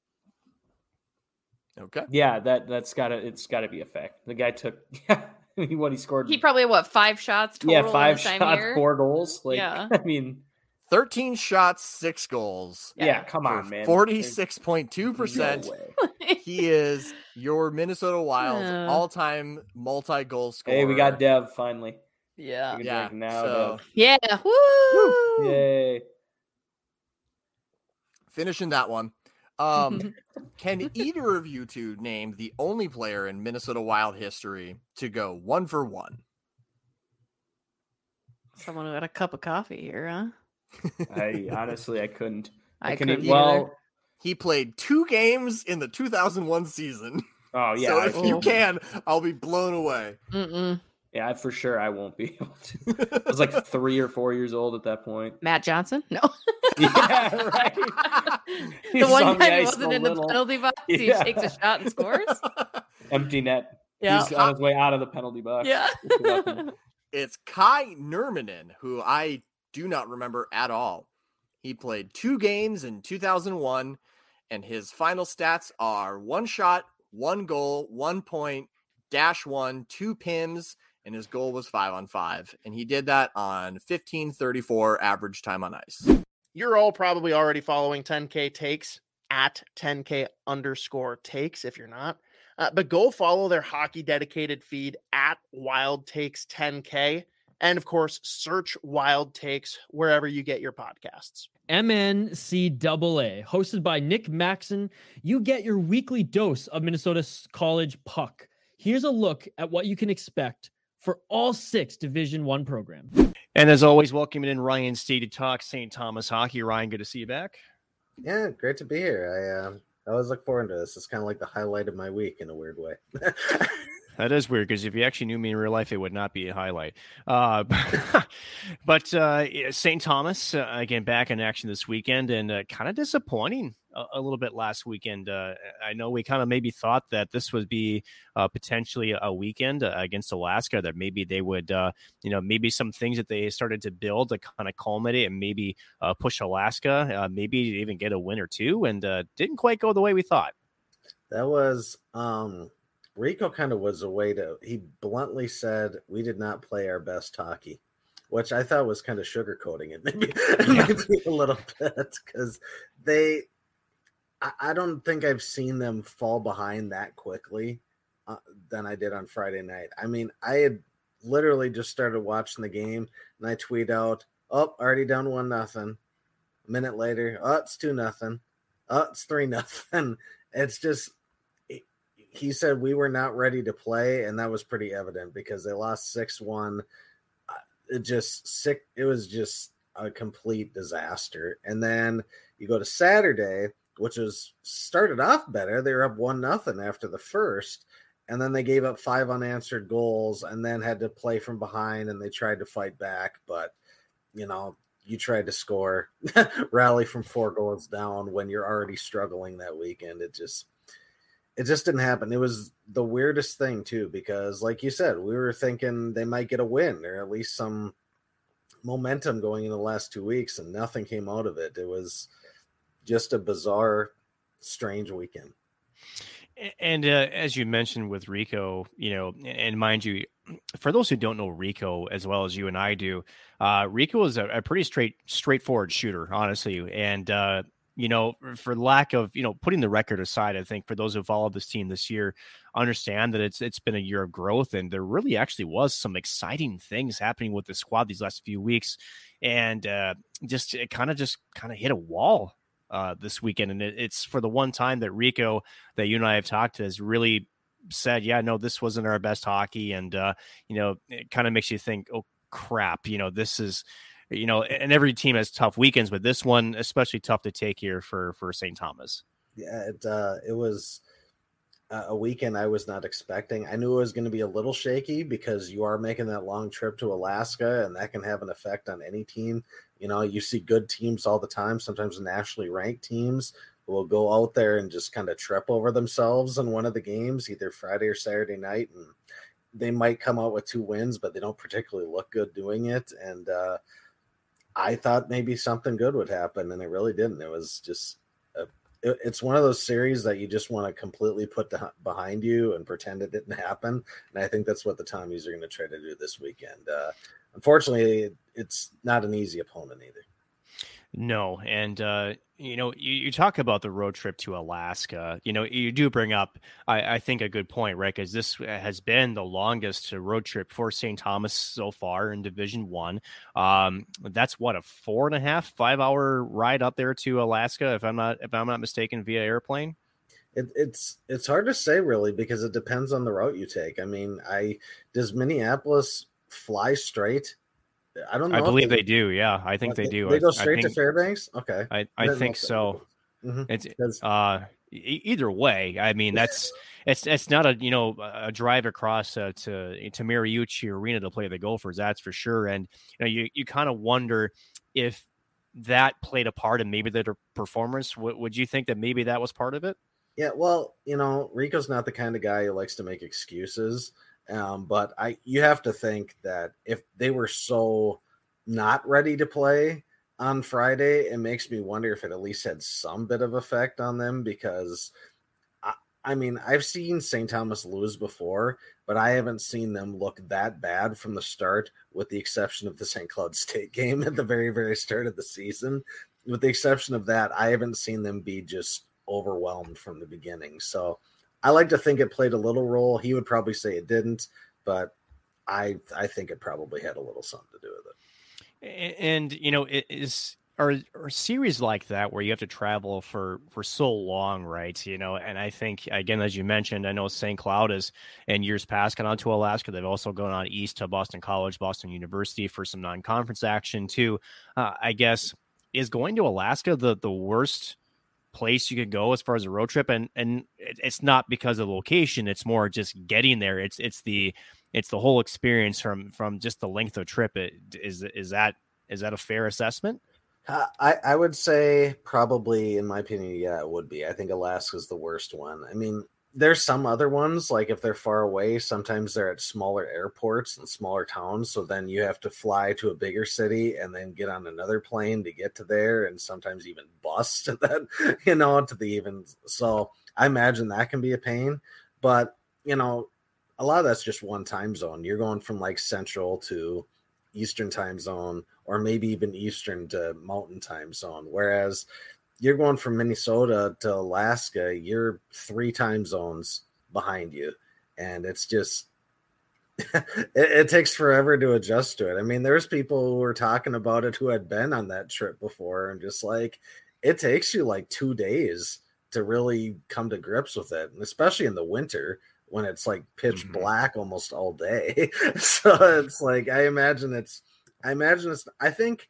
Okay. Yeah, that that's gotta it's gotta be a fact. The guy took yeah, I mean, what he scored. He probably what five shots total yeah, five in the shots, four goals. Like Yeah. I mean, 13 shots, six goals. yeah, come on, man. Forty-six point two There's no percent. He is your Minnesota Wild's Uh. all-time multi-goal scorer. Hey, we got Dev finally. yeah. Yeah. now, so Yeah. Woo! Dev. Yay. Finishing that one. Um, can either of you two name the only player in Minnesota Wild history to go one for one? Someone who had a cup of coffee here, huh? I honestly I couldn't. I couldn't. couldn't well, either. He played two games in the 2001 season. oh yeah, so I if you can, I'll be blown away. Mm-mm. Yeah, for sure I won't be able to. I was like three or four years old at that point. Matt Johnson? No. Yeah, right. the He's one on the time he ice wasn't a in the penalty box, he Yeah. takes a shot and scores. Empty net. Yeah. He's on his way out of the penalty box. Yeah. It's Kai Nurminen, who I do not remember at all. He played two games in 2001, and his final stats are one shot, one goal, one point, dash one, two pims, and his goal was five on five. And he did that on 1534 average time on ice. You're all probably already following 10K takes at 10K underscore takes if you're not. Uh, but go follow their hockey dedicated feed at Wild Takes 10K. And of course, search Wild Takes wherever you get your podcasts. MNCAA, hosted by Nick Maxon, you get your weekly dose of Minnesota's college puck. Here's a look at what you can expect for all six Division One programs. And as always, welcoming in Ryan Steed to talk St. Thomas hockey. Ryan, good to see you back. Yeah, great to be here. I um, I always look forward to this. It's kind of like the highlight of my week in a weird way. That is weird because if you actually knew me in real life, it would not be a highlight. Uh, but uh, St. Thomas uh, again back in action this weekend, and uh, kind of disappointing a, a little bit last weekend. Uh, I know we kind of maybe thought that this would be uh, potentially a weekend uh, against Alaska, that maybe they would, uh, you know, maybe some things that they started to build to kind of culminate and maybe uh, push Alaska, uh, maybe even get a win or two, and uh, didn't quite go the way we thought. that was um Rico kind of was a way to he bluntly said we did not play our best hockey, which I thought was kind of sugarcoating it maybe, maybe a little bit because they I, don't think I've seen them fall behind that quickly uh, than I did on Friday night. I mean, I had literally just started watching the game and I tweet out, "Oh, already down one nothing." A minute later, "Oh, it's two nothing." "Oh, it's three nothing." It's just he- said we were not ready to play, and that was pretty evident because they lost six one. It just sick. It was just a complete disaster. And then you go to Saturday, which was started off better. They were up one nothing after the first, and then they gave up five unanswered goals, and then had to play from behind, and they tried to fight back, but you know. You tried to score, rally from four goals down when you're already struggling that weekend. It just, it just didn't happen. It was the weirdest thing too, because like you said, we were thinking they might get a win or at least some momentum going in the last two weeks, and nothing came out of it. It was just a bizarre, strange weekend. And uh, as you mentioned with Rico, you know, and mind you, for those who don't know Rico as well as you and I do, uh, Rico is a, a pretty straight, straightforward shooter, honestly. And uh, you know, for lack of you know putting the record aside, I think for those who followed this team this year, understand that it's it's been a year of growth, and there really actually was some exciting things happening with the squad these last few weeks, and uh, just it kind of just kind of hit a wall uh, this weekend, and it, it's for the one time that Rico that you and I have talked to has really said, yeah, no, this wasn't our best hockey, and uh, you know, it kind of makes you think, oh crap, you know, this is, you know, and every team has tough weekends, but this one especially tough to take here for for St. Thomas. Yeah, it uh, it was a weekend I was not expecting. I knew it was going to be a little shaky because you are making that long trip to Alaska, and that can have an effect on any team. You know, you see good teams all the time, sometimes nationally ranked teams will go out there and just kind of trip over themselves in one of the games, either Friday or Saturday night, and they might come out with two wins, but they don't particularly look good doing it. And uh, I thought maybe something good would happen, and it really didn't. It was just it- it's one of those series that you just want to completely put the, behind you and pretend it didn't happen. And I think that's what the Tommies are going to try to do this weekend. Uh, unfortunately, it's not an easy opponent either. No, and uh, you know, you, you talk about the road trip to Alaska. You know, you do bring up, I, I think, a good point, right? Because this has been the longest road trip for St. Thomas so far in Division One. Um, that's what a four and a half, five hour ride up there to Alaska, if I'm not if I'm not mistaken, via airplane. It, it's it's hard to say really because it depends on the route you take. I mean, I does Minneapolis fly straight? I don't know. I believe they do. Yeah, I think they do. They go straight to Fairbanks. Okay, I, I think they so. Mhm. It's uh e- either way. I mean, that's it's it's not a you know a drive across uh, to to Mariucci Arena to play the Gophers. That's for sure. And you know, you you kind of wonder if that played a part in maybe their performance. Would would you think that maybe that was part of it? Yeah, well, you know, Rico's not the kind of guy who likes to make excuses. Um, but I you have to think that if they were so not ready to play on Friday, it makes me wonder if it at least had some bit of effect on them because I, I mean, I've seen St. Thomas lose before, but I haven't seen them look that bad from the start, with the exception of the St. Cloud State game at the very, very start of the season. With the exception of that, I haven't seen them be just overwhelmed from the beginning. So I like to think it played a little role. He would probably say it didn't, but I I think it probably had a little something to do with it. And you know, it is are are series like that where you have to travel for for so long, right? You know, and I think again, as you mentioned, I know St. Cloud is in years past gone on to Alaska. They've also gone on east to Boston College, Boston University for some non-conference action too. Uh, I guess is going to Alaska the the worst place you could go as far as a road trip and and it's not because of location it's more just getting there it's it's the it's the whole experience from from just the length of trip it is is that is that a fair assessment Uh, I, I would say probably, in my opinion, yeah, it would be. I think Alaska's the worst one. I mean, there's some other ones, like if they're far away, sometimes they're at smaller airports and smaller towns. So then you have to fly to a bigger city and then get on another plane to get to there, and sometimes even bus to that, you know, to the even. So I imagine that can be a pain. But, you know, a lot of that's just one time zone. You're going from like central to Eastern time zone, or maybe even Eastern to Mountain time zone. Whereas you're going from Minnesota to Alaska, you're three time zones behind you. And it's just, it, it takes forever to adjust to it. I mean, there's people who were talking about it who had been on that trip before and just like, it takes you like two days to really come to grips with it. And especially in the winter when it's like pitch mm-hmm. black almost all day. so it's like, I imagine it's, I imagine it's, I think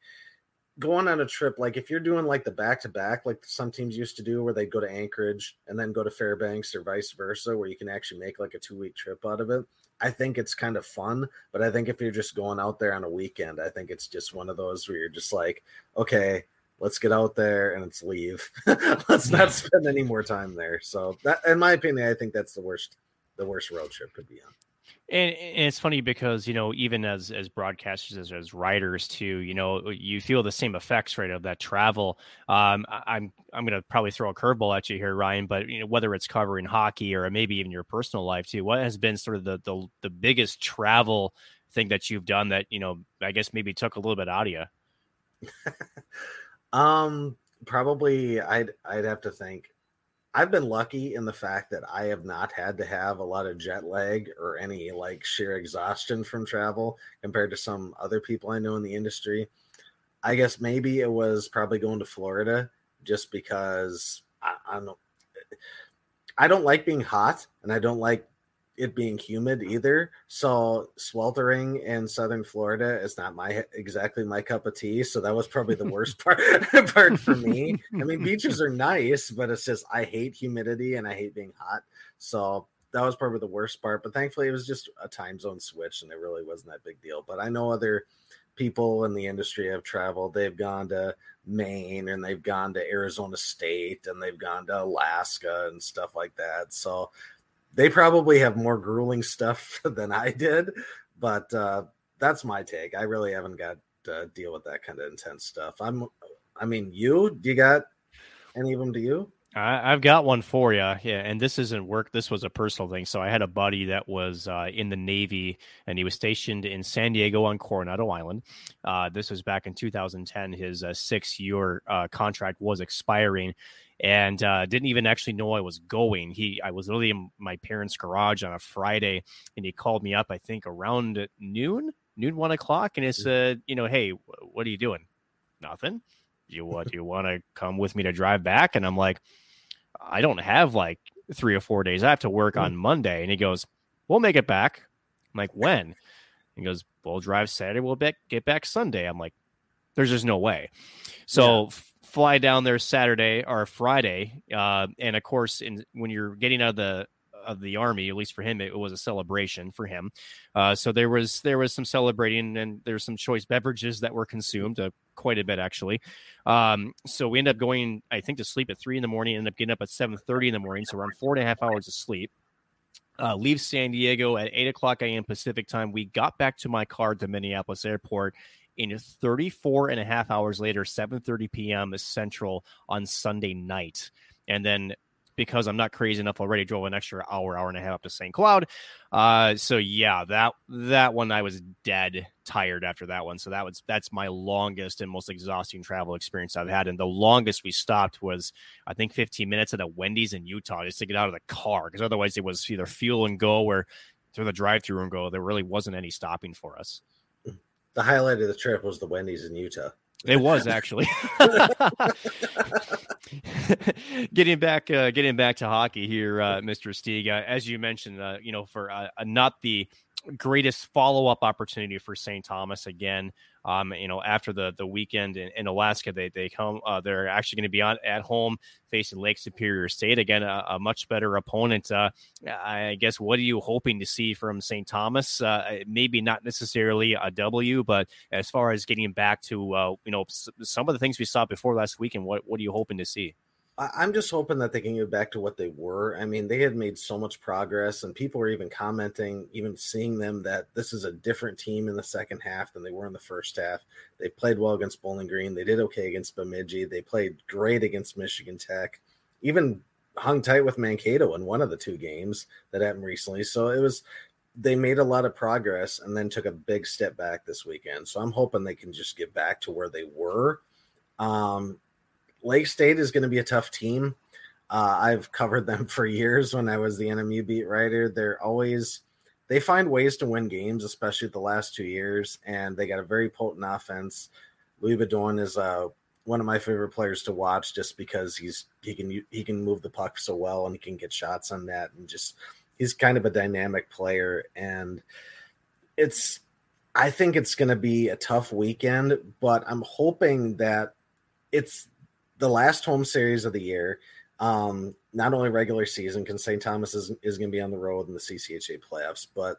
going on a trip, like if you're doing like the back to back, like some teams used to do, where they go to Anchorage and then go to Fairbanks or vice versa, where you can actually make like a two week trip out of it. I think it's kind of fun, but I think if you're just going out there on a weekend, I think it's just one of those where you're just like, okay, let's get out there and let's leave. let's not spend any more time there. So that, in my opinion, I think that's the worst, the worst road trip could be on. And, and it's funny because you know even as as broadcasters as, as writers too you know you feel the same effects right of that travel um I- i'm i'm gonna probably throw a curveball at you here ryan but you know whether it's covering hockey or maybe even your personal life too what has been sort of the the, the biggest travel thing that you've done that you know i guess maybe took a little bit out of you Um, probably I'd I'd have to think. I've been lucky in the fact that I have not had to have a lot of jet lag or any like sheer exhaustion from travel compared to some other people I know in the industry. I guess maybe it was probably going to Florida just because I, I don't I don't like being hot and I don't like it being humid either. So sweltering in southern Florida is not my exactly my cup of tea. So that was probably the worst part part for me. I mean, beaches are nice, but it's just I hate humidity and I hate being hot. So that was probably the worst part. But thankfully, it was just a time zone switch, and it really wasn't that big deal. But I know other people in the industry have traveled. They've gone to Maine and they've gone to Arizona State and they've gone to Alaska and stuff like that. So they probably have more grueling stuff than I did, but uh, that's my take. I really haven't got to deal with that kind of intense stuff. I'm, I mean, you, do you got any of them to you? I, I've got one for you. Yeah, and this isn't work. This was a personal thing. So I had a buddy that was uh, in the Navy, and he was stationed in San Diego on Coronado Island. Uh, this was back in 2010. His uh, six-year uh, contract was expiring, and uh, didn't even actually know I was going. He, I was literally in my parents' garage on a Friday, and he called me up. I think around noon, noon one o'clock, and he said, "You know, hey, what are you doing? Nothing." You what? You want to come with me to drive back? And I'm like, I don't have like three or four days. I have to work on Monday. And he goes, We'll make it back. I'm like, when? He goes, We'll drive Saturday. We'll be- get back Sunday. I'm like, There's just no way. So f- fly down there Saturday or Friday. Uh, and of course, in, when you're getting out of the of the army, at least for him, it was a celebration for him. Uh, so there was there was some celebrating, and there's some choice beverages that were consumed, uh, quite a bit actually. Um, so we end up going, I think, to sleep at three in the morning. End up getting up at seven thirty in the morning, so around four and a half hours of sleep. Uh, leave San Diego at eight o'clock a.m. Pacific time. We got back to my car at the Minneapolis airport in 34 and a half hours later 7.30 p.m central on sunday night. And then because i'm not crazy enough already drove an extra hour hour and a half up to st cloud. Uh, so yeah that that one i was dead tired after that one. So that was that's my longest and most exhausting travel experience i've had. And the longest we stopped was i think 15 minutes at a wendy's in utah just to get out of the car because otherwise it was either fuel and go or through the drive through and go. There really wasn't any stopping for us The highlight of the trip was the Wendy's in Utah. It was actually. getting back, uh, getting back to hockey here, uh, Mr. Stieg. Uh, as you mentioned, uh, you know, for uh, not the greatest follow up opportunity for St. Thomas again. Um, you know, after the the weekend in, in Alaska, they they come. Uh, they're actually going to be on at home facing Lake Superior State again, a, a much better opponent. Uh, I guess what are you hoping to see from St. Thomas? Uh, maybe not necessarily a W, but as far as getting back to uh, you know some of the things we saw before last weekend, what what are you hoping to see? I'm just hoping that they can get back to what they were. I mean, they had made so much progress, and people were even commenting, even seeing them that this is a different team in the second half than they were in the first half. They played well against Bowling Green. They did okay against Bemidji. They played great against Michigan Tech. Even hung tight with Mankato in one of the two games that happened recently. So it was they made a lot of progress and then took a big step back this weekend. So I'm hoping they can just get back to where they were. Um, Lake State is going to be a tough team. Uh, I've covered them for years when I was the NMU beat writer. They're always they find ways to win games, especially the last two years, and they got a very potent offense. Louis Boudon is uh, one of my favorite players to watch just because he's he can he can move the puck so well and he can get shots on that and just he's kind of a dynamic player and it's I think it's going to be a tough weekend, but I'm hoping that it's the last home series of the year. Um, not only regular season, because St. Thomas is, is going to be on the road in the CCHA playoffs, but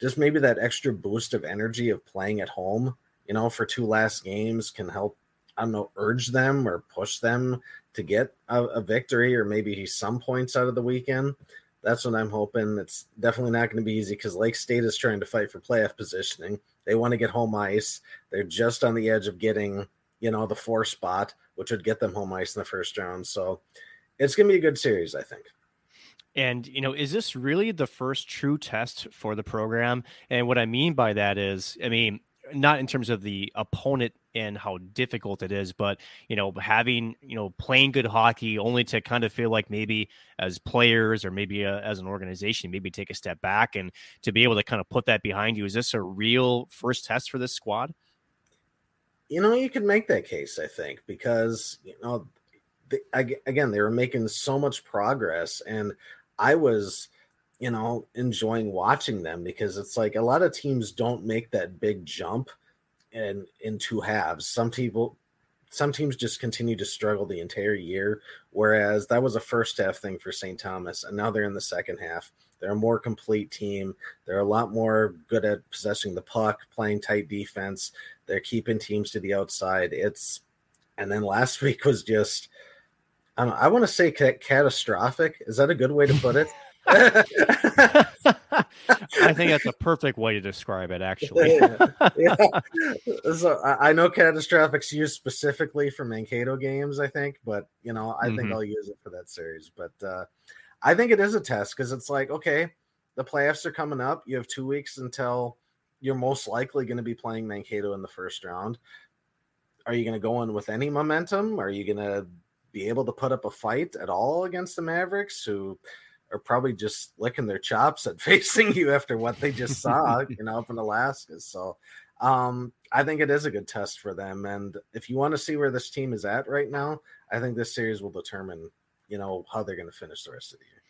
just maybe that extra boost of energy of playing at home, you know, for two last games can help, I don't know, urge them or push them to get a, a victory or maybe some points out of the weekend. That's what I'm hoping. It's definitely not going to be easy because Lake State is trying to fight for playoff positioning. They want to get home ice. They're just on the edge of getting, you know, the four spot, which would get them home ice in the first round. So it's going to be a good series, I think. And, you know, is this really the first true test for the program? And what I mean by that is, I mean, not in terms of the opponent and how difficult it is, but you know, having you know playing good hockey only to kind of feel like maybe as players or maybe uh, as an organization, maybe take a step back and to be able to kind of put that behind you. Is this a real first test for this squad? You know, you could make that case, I think, because you know, the, again, they were making so much progress, and I was you know, enjoying watching them because it's like a lot of teams don't make that big jump in in two halves. Some people some teams just continue to struggle the entire year, whereas that was a first half thing for St. Thomas, and now they're in the second half. They're a more complete team. They're a lot more good at possessing the puck, playing tight defense. They're keeping teams to the outside. It's and then last week was just I I want to say ca- catastrophic. Is that a good way to put it? I think that's a perfect way to describe it, actually. yeah. So I know catastrophics used specifically for Mankato games, I think, but you know, I think Mhm. I'll use it for that series. But uh, I think it is a test because it's like, okay, the playoffs are coming up. You have two weeks until you're most likely going to be playing Mankato in the first round. Are you going to go in with any momentum? Are you going to be able to put up a fight at all against the Mavericks, who are probably just licking their chops at facing you after what they just saw, you know, up in Alaska? So um, I think it is a good test for them. And if you want to see where this team is at right now, I think this series will determine, you know, how they're going to finish the rest of the year.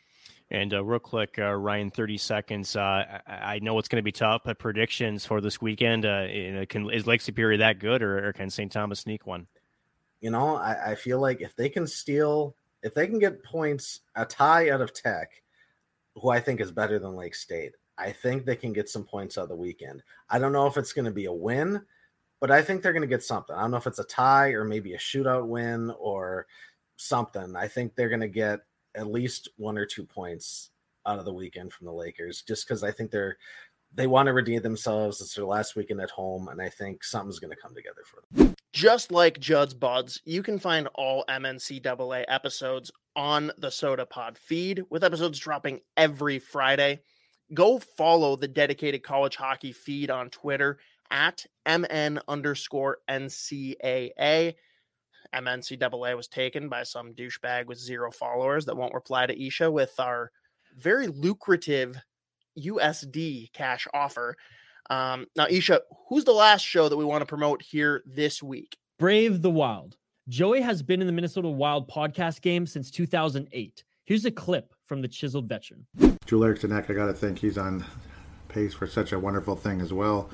And uh, real quick, uh, Ryan, thirty seconds. Uh, I, I know it's going to be tough, but predictions for this weekend. Uh, you know, can, is Lake Superior that good, or, or can St. Thomas sneak one? You know, I, I feel like if they can steal, if they can get points, a tie out of Tech, who I think is better than Lake State, I think they can get some points out of the weekend. I don't know if it's going to be a win, but I think they're going to get something. I don't know if it's a tie or maybe a shootout win or something. I think they're going to get at least one or two points out of the weekend from the Lakers, just because I think they're they want to redeem themselves. It's their last weekend at home, and I think something's going to come together for them. Just like Judd's Buds, you can find all MNCAA episodes on the Soda Pod feed, with episodes dropping every Friday. Go follow the dedicated college hockey feed on Twitter at MN underscore NCAA. MNCAA was taken by some douchebag with zero followers that won't reply to Isha with our very lucrative USD cash offer. Um, now, Isha, who's the last show that we want to promote here this week? Brave the Wild. Joey has been in the Minnesota Wild podcast game since 2008. Here's a clip from the chiseled veteran. Joel Eriksson Ek, I got to think he's on pace for such a wonderful thing as well.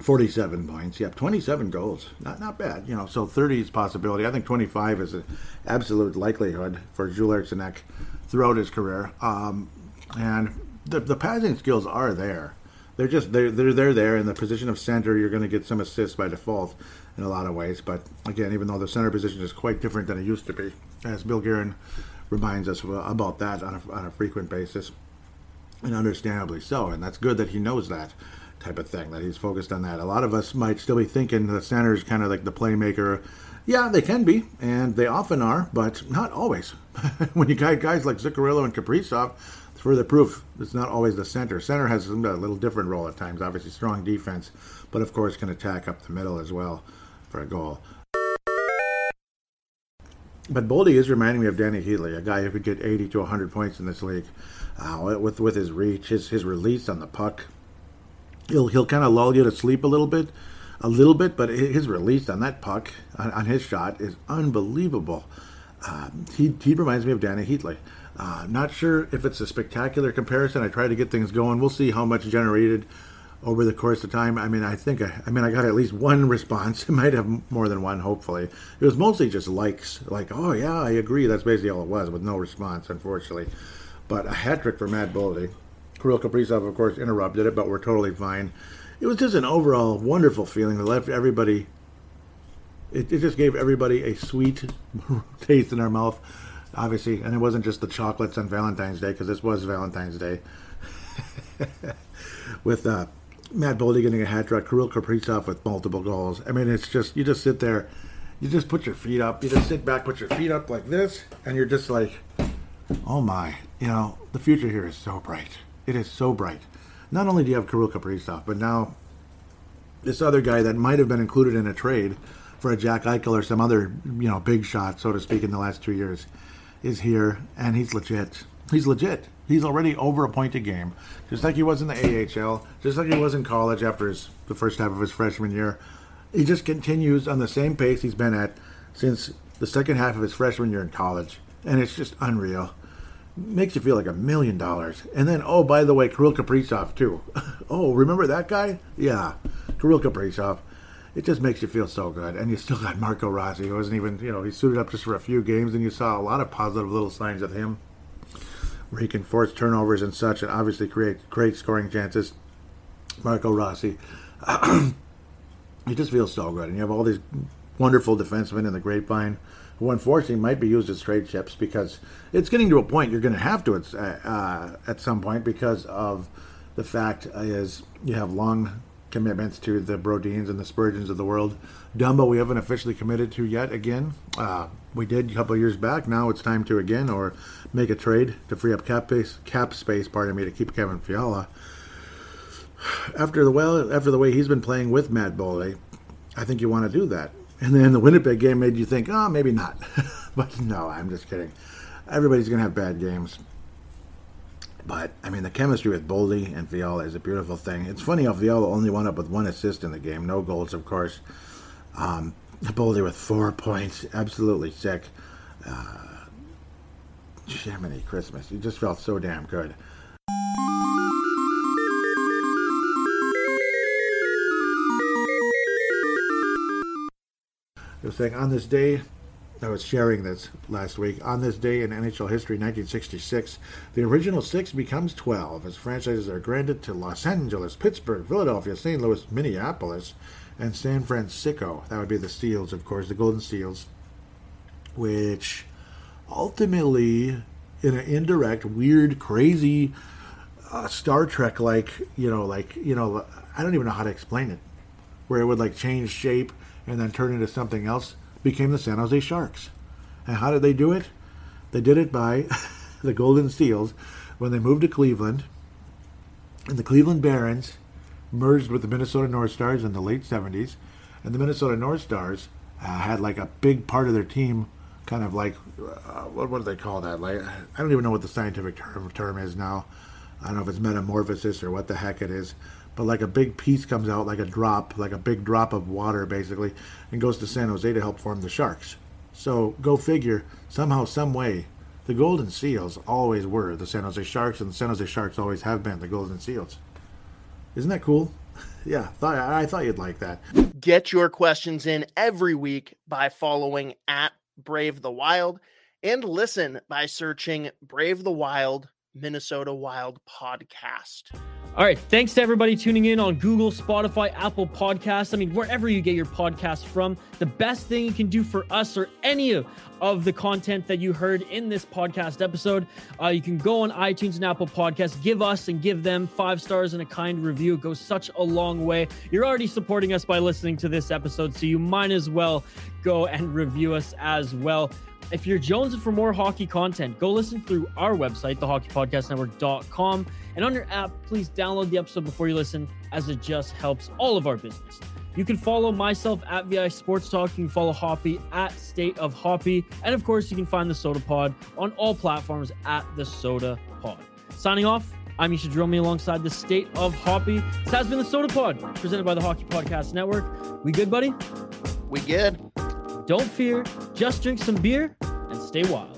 47 points. Yep, 27 goals. Not not bad. You know, so 30 is possibility. I think 25 is an absolute likelihood for Joel Eriksson Ek throughout his career. Um, and the, the passing skills are there. They're just they're, they're they're there in the position of center. You're going to get some assists by default in a lot of ways. But again, even though the center position is quite different than it used to be, as Bill Guerin reminds us about that on a, on a frequent basis, and understandably so. And that's good that he knows that type of thing, that he's focused on that. A lot of us might still be thinking the center is kind of like the playmaker. Yeah, they can be, and they often are, but not always. when you got guys like Zuccarello and Kaprizov, it's further proof it's not always the center. Center has a little different role at times. Obviously, strong defense, but of course can attack up the middle as well for a goal. But Boldy is reminding me of Dany Heatley, a guy who could get 80 to 100 points in this league. Uh, with with his reach, his his release on the puck, he'll he'll kind of lull you to sleep a little bit, a little bit. But his release on that puck, on, on his shot, is unbelievable. Uh, he he reminds me of Dany Heatley. Uh, not sure if it's a spectacular comparison. I try to get things going. We'll see how much generated over the course of time. I mean, I think I, I mean I got at least one response. It might have more than one. Hopefully, it was mostly just likes, like, "Oh yeah, I agree." That's basically all it was, with no response, unfortunately. But a hat trick for Matt Boldy. Kirill Kaprizov, of course, interrupted it, but we're totally fine. It was just an overall wonderful feeling that left everybody. It, it just gave everybody a sweet taste in our mouth, obviously, and it wasn't just the chocolates on Valentine's Day because this was Valentine's Day. With uh, Matt Boldy getting a hat trick, Kirill Kaprizov with multiple goals. I mean, it's just you just sit there, you just put your feet up, you just sit back, put your feet up like this, and you're just like, oh my, you know, the future here is so bright. It is so bright. Not only do you have Kirill Kaprizov, but now this other guy that might have been included in a trade for a Jack Eichel or some other, you know, big shot, so to speak, in the last two years, is here, and he's legit. He's legit. He's already over a point a game, just like he was in the AHL, just like he was in college after his the first half of his freshman year. He just continues on the same pace he's been at since the second half of his freshman year in college, and it's just unreal. Makes you feel like a million dollars. And then, oh, by the way, Kirill Kaprizov too. oh, remember that guy? Yeah, Kirill Kaprizov. It just makes you feel so good. And you still got Marco Rossi, who wasn't even, you know, he suited up just for a few games, and you saw a lot of positive little signs of him where he can force turnovers and such, and obviously create great scoring chances. Marco Rossi, it just feels so good, and you have all these wonderful defenseman in the grapevine who unfortunately might be used as trade ships because it's getting to a point you're going to have to at, uh, at some point because of the fact is you have long commitments to the Brodins and the Spurgeons of the world. Dumba, we haven't officially committed to yet again. Uh, we did a couple years back. Now it's time to again or make a trade to free up cap space, cap space, pardon me, to keep Kevin Fiala. After the well, after the way he's been playing with Matt Boldy, I think you want to do that. And then the Winnipeg game made you think, oh, maybe not. but no, I'm just kidding. Everybody's going to have bad games. But I mean, the chemistry with Boldy and Fiala is a beautiful thing. It's funny how Fiala only wound up with one assist in the game, no goals, of course. Um, Boldy with four points, absolutely sick. Uh, Christmas, he just felt so damn good. I was saying on this day, I was sharing this last week. On this day in NHL history, 1966, the original six becomes 12 as franchises are granted to Los Angeles, Pittsburgh, Philadelphia, St. Louis, Minneapolis, and San Francisco. That would be the Seals, of course, the Golden Seals, which ultimately, in an indirect, weird, crazy, uh, Star Trek like, you know, like, you know, I don't even know how to explain it, where it would like change shape and then turn into something else became the San Jose Sharks. And how did they do it? They did it by the Golden Seals when they moved to Cleveland. And the Cleveland Barons merged with the Minnesota North Stars in the late 70s. And the Minnesota North Stars uh, had like a big part of their team kind of like, uh, what, what do they call that? Like, I don't even know what the scientific term, term is now. I don't know if it's metamorphosis or what the heck it is but like a big piece comes out, like a drop, like a big drop of water, basically, and goes to San Jose to help form the Sharks. So go figure, somehow, some way, the Golden Seals always were the San Jose Sharks, and the San Jose Sharks always have been the Golden Seals. Isn't that cool? yeah, thought, I thought you'd like that. Get your questions in every week by following at Brave the Wild and listen by searching Brave the Wild Minnesota Wild podcast. All right. Thanks to everybody tuning in on Google, Spotify, Apple Podcasts. I mean, wherever you get your podcast from, the best thing you can do for us or any of, of the content that you heard in this podcast episode, uh, you can go on iTunes and Apple Podcasts, give us and give them five stars and a kind review. It goes such a long way. You're already supporting us by listening to this episode, so you might as well go and review us as well. If you're jonesing for more hockey content, go listen through our website, thehockeypodcastnetwork.com. And on your app, please download the episode before you listen, as it just helps all of our business. You can follow myself at VI Sports Talk. You can follow Hoppy at State of Hoppy. And of course, you can find the Soda Pod on all platforms at the Soda Pod. Signing off, I'm Misha Dromi alongside the State of Hoppy. This has been the Soda Pod, presented by the Hockey Podcast Network. We good, buddy? We good. Don't fear, just drink some beer and stay wild.